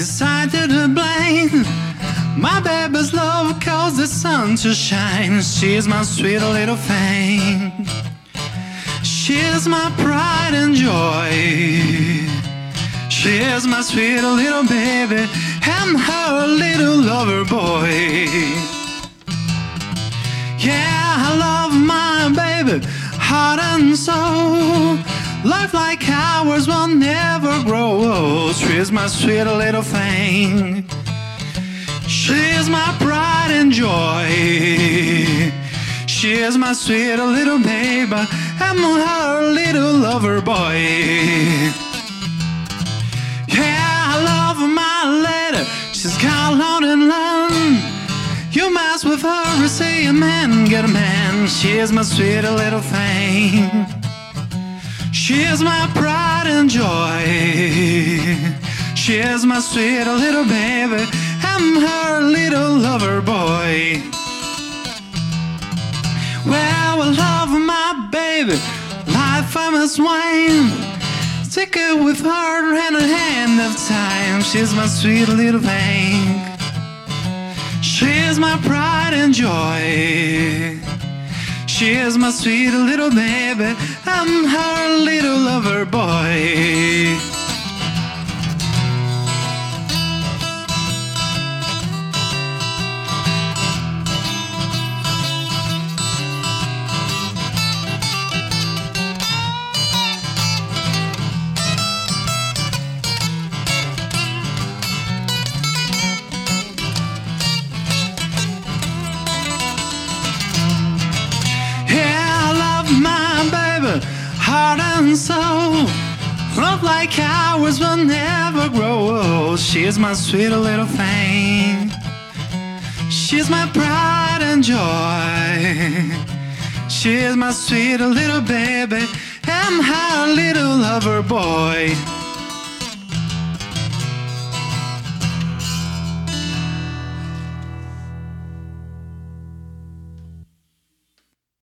excited to blame. My baby's love caused the sun to shine. She's my sweet little thing. She's my pride and joy. She's my sweet little baby. I'm her little lover boy. Yeah, I love my baby, heart and soul. Life like ours will never grow old. She's my sweet little thing. She's my pride and joy. She is my sweet little baby. I'm her little lover boy. Yeah, I love my lady. She's got out and land. You mess with her, say a man, get a man. She is my sweet little thing. She is my pride and joy. She is my sweet little baby. I'm her little lover boy. Well, I love my baby, life I must wine. Take it with her and a hand of time. She's my sweet little thing. She's my pride and joy. She is my sweet little baby. I'm her little lover boy. Heart and soul. Love like ours will never grow old. She's my sweet little thing. She's my pride and joy. She's my sweet little baby. I'm her little lover boy.